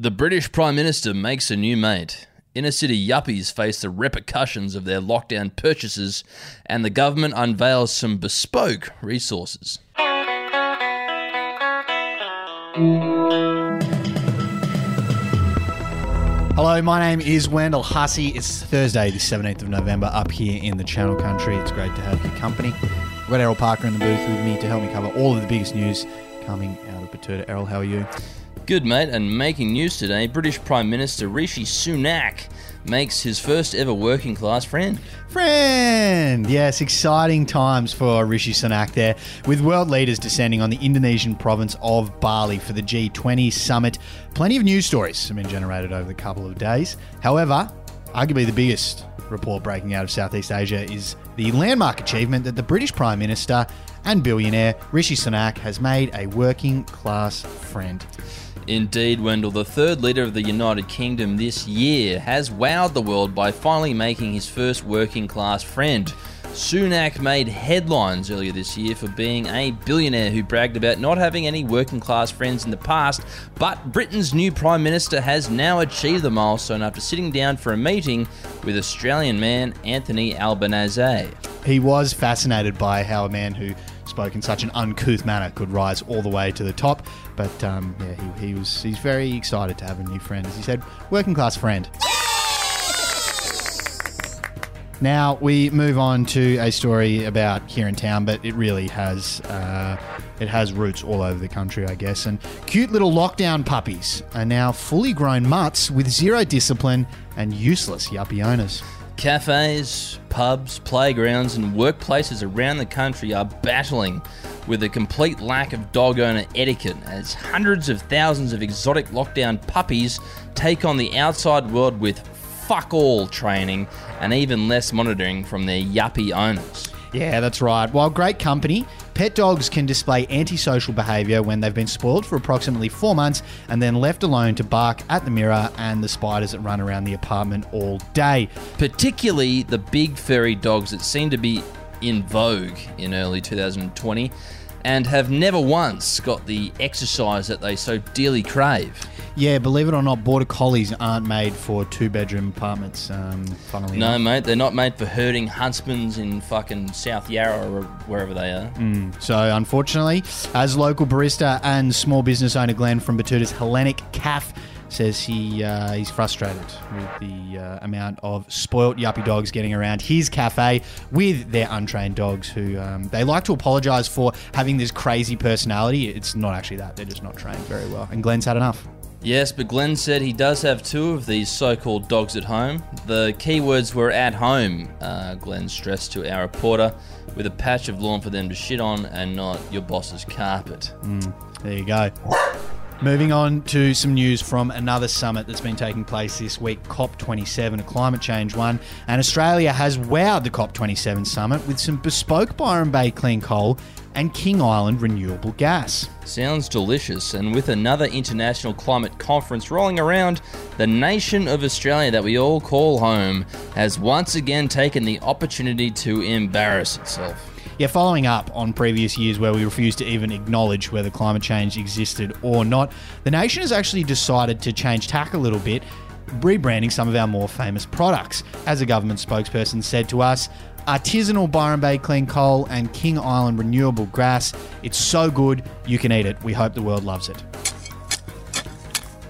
The British Prime Minister makes a new mate. Inner city yuppies face the repercussions of their lockdown purchases, and the government unveils some bespoke resources. Hello, my name is Wendell Hussey. It's Thursday, the 17th of November, up here in the Channel Country. It's great to have your company. I've got Errol Parker in the booth with me to help me cover all of the biggest news coming out of Betoota. Errol, how are you? Good, mate, and making news today, British Prime Minister Rishi Sunak makes his first ever working class friend. Friend! Yes, exciting times for Rishi Sunak there, with world leaders descending on the Indonesian province of Bali for the G20 summit. Plenty of news stories have been generated over the couple of days. However, arguably the biggest report breaking out of Southeast Asia is the landmark achievement that the British Prime Minister and billionaire Rishi Sunak has made a working class friend. Indeed, Wendell, the third leader of the United Kingdom this year, has wowed the world by finally making his first working class friend. Sunak made headlines earlier this year for being a billionaire who bragged about not having any working class friends in the past, but Britain's new Prime Minister has now achieved the milestone after sitting down for a meeting with Australian man Anthony Albanese. He was fascinated by how a man who spoke in such an uncouth manner could rise all the way to the top. But um, yeah, he, he was he's very excited to have a new friend, as he said, working class friend. Now we move on to a story about here in town, but it really has uh, it has roots all over the country, I guess. And cute little lockdown puppies are now fully grown mutts with zero discipline and useless yuppie owners. Cafes, pubs, playgrounds, and workplaces around the country are battling with a complete lack of dog owner etiquette as hundreds of thousands of exotic lockdown puppies take on the outside world with fuck all training and even less monitoring from their yuppie owners. Yeah, that's right. While great company, pet dogs can display antisocial behaviour when they've been spoiled for approximately four months and then left alone to bark at the mirror and the spiders that run around the apartment all day. Particularly the big furry dogs that seem to be in vogue in early 2020 and have never once got the exercise that they so dearly crave. Yeah, believe it or not, border collies aren't made for two bedroom apartments. Um, funnily No, enough. mate, they're not made for herding huntsmans in fucking South Yarra or wherever they are. So, unfortunately, as local barista and small business owner Glenn from Betoota's Hellenic Caf says he uh, he's frustrated with the uh, amount of spoilt yuppie dogs getting around his cafe with their untrained dogs who um, they like to apologise for having this crazy personality. It's not actually that; they're just not trained very well. And Glenn's had enough. Yes, but Glenn said he does have two of these so called dogs at home. The keywords were at home, uh, Glenn stressed to our reporter, with a patch of lawn for them to shit on and not your boss's carpet. There you go. Moving on to some news from another summit that's been taking place this week, COP27, a climate change one. And Australia has wowed the COP27 summit with some bespoke Byron Bay clean coal and King Island renewable gas. Sounds delicious, and with another international climate conference rolling around, the nation of Australia that we all call home has once again taken the opportunity to embarrass itself. Yeah, following up on previous years where we refused to even acknowledge whether climate change existed or not, the nation has actually decided to change tack a little bit, rebranding some of our more famous products. As a government spokesperson said to us, artisanal Byron Bay clean coal and King Island renewable grass. It's so good, you can eat it. We hope the world loves it.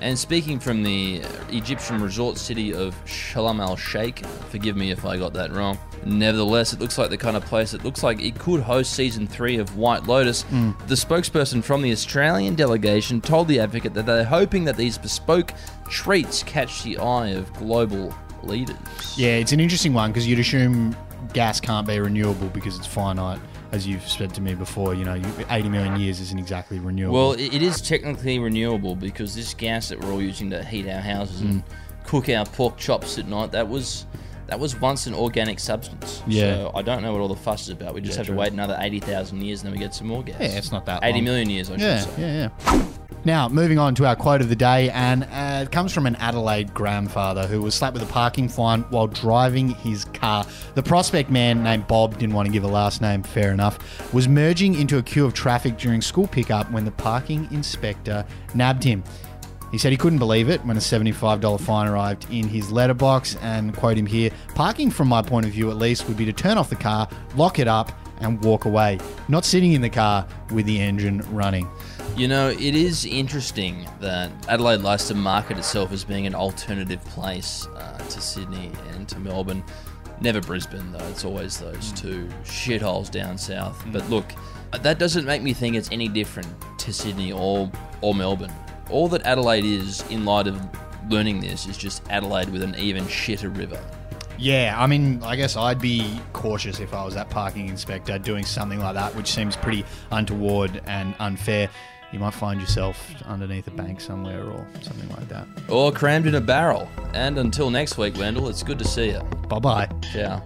And speaking from the Egyptian resort city of Shalom al Sheikh, forgive me if I got that wrong. Nevertheless, it looks like the kind of place that looks like it could host season three of White Lotus. Hmm. The spokesperson from the Australian delegation told the advocate that they're hoping that these bespoke treats catch the eye of global leaders. Yeah, it's an interesting one because you'd assume gas can't be renewable because it's finite. As you've said to me before, you know, 80 million years isn't exactly renewable. Well, it is technically renewable because this gas that we're all using to heat our houses and mm. cook our pork chops at night, that was that was once an organic substance. Yeah. So I don't know what all the fuss is about. We just Yeah, have true. to wait another 80,000 years and then we get some more gas. yeah, it's not that 80 long. million years, I should Yeah, say. yeah, yeah. Now, moving on to our quote of the day, and uh, it comes from an Adelaide grandfather who was slapped with a parking fine while driving his car. The prospect man named Bob, didn't want to give a last name, fair enough, was merging into a queue of traffic during school pickup when the parking inspector nabbed him. He said he couldn't believe it when a $75 fine arrived in his letterbox. And quote him here Parking, from my point of view at least, would be to turn off the car, lock it up, and walk away, not sitting in the car with the engine running. You know, it is interesting that Adelaide likes to market itself as being an alternative place uh, to Sydney and to Melbourne. Never Brisbane, though. It's always those two shitholes down south. But look, that doesn't make me think it's any different to Sydney or, or Melbourne. All that Adelaide is, in light of learning this, is just Adelaide with an even shitter river. Yeah, I mean, I guess I'd be cautious if I was that parking inspector doing something like that, which seems pretty untoward and unfair. You might find yourself underneath a bank somewhere or something like that. Or crammed in a barrel. And until next week, Wendell, it's good to see you. Bye bye. Ciao.